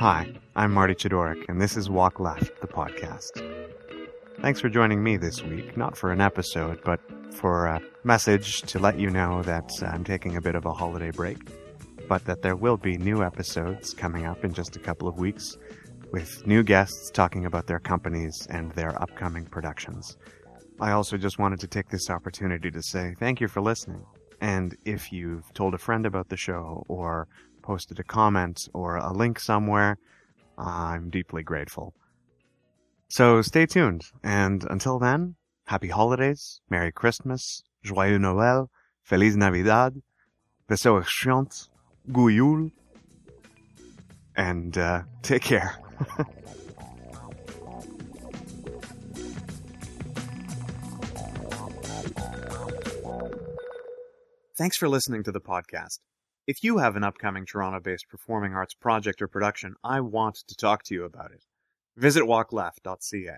Hi, I'm Marty Chidorik, and this is Walk Left, the podcast. Thanks for joining me this week, not for an episode, but for a message to let you know that uh, I'm taking a bit of a holiday break, but that there will be new episodes coming up in just a couple of weeks with new guests talking about their companies and their upcoming productions. I also just wanted to take this opportunity to say thank you for listening. And if you've told a friend about the show or posted a comment or a link somewhere, I'm deeply grateful. So stay tuned, and until then, happy holidays, Merry Christmas, Joyeux Noël, Feliz Navidad, Wesołych Świąt, Guyul, and uh, take care. Thanks for listening to the podcast. If you have an upcoming Toronto based performing arts project or production, I want to talk to you about it. Visit walkleft.ca.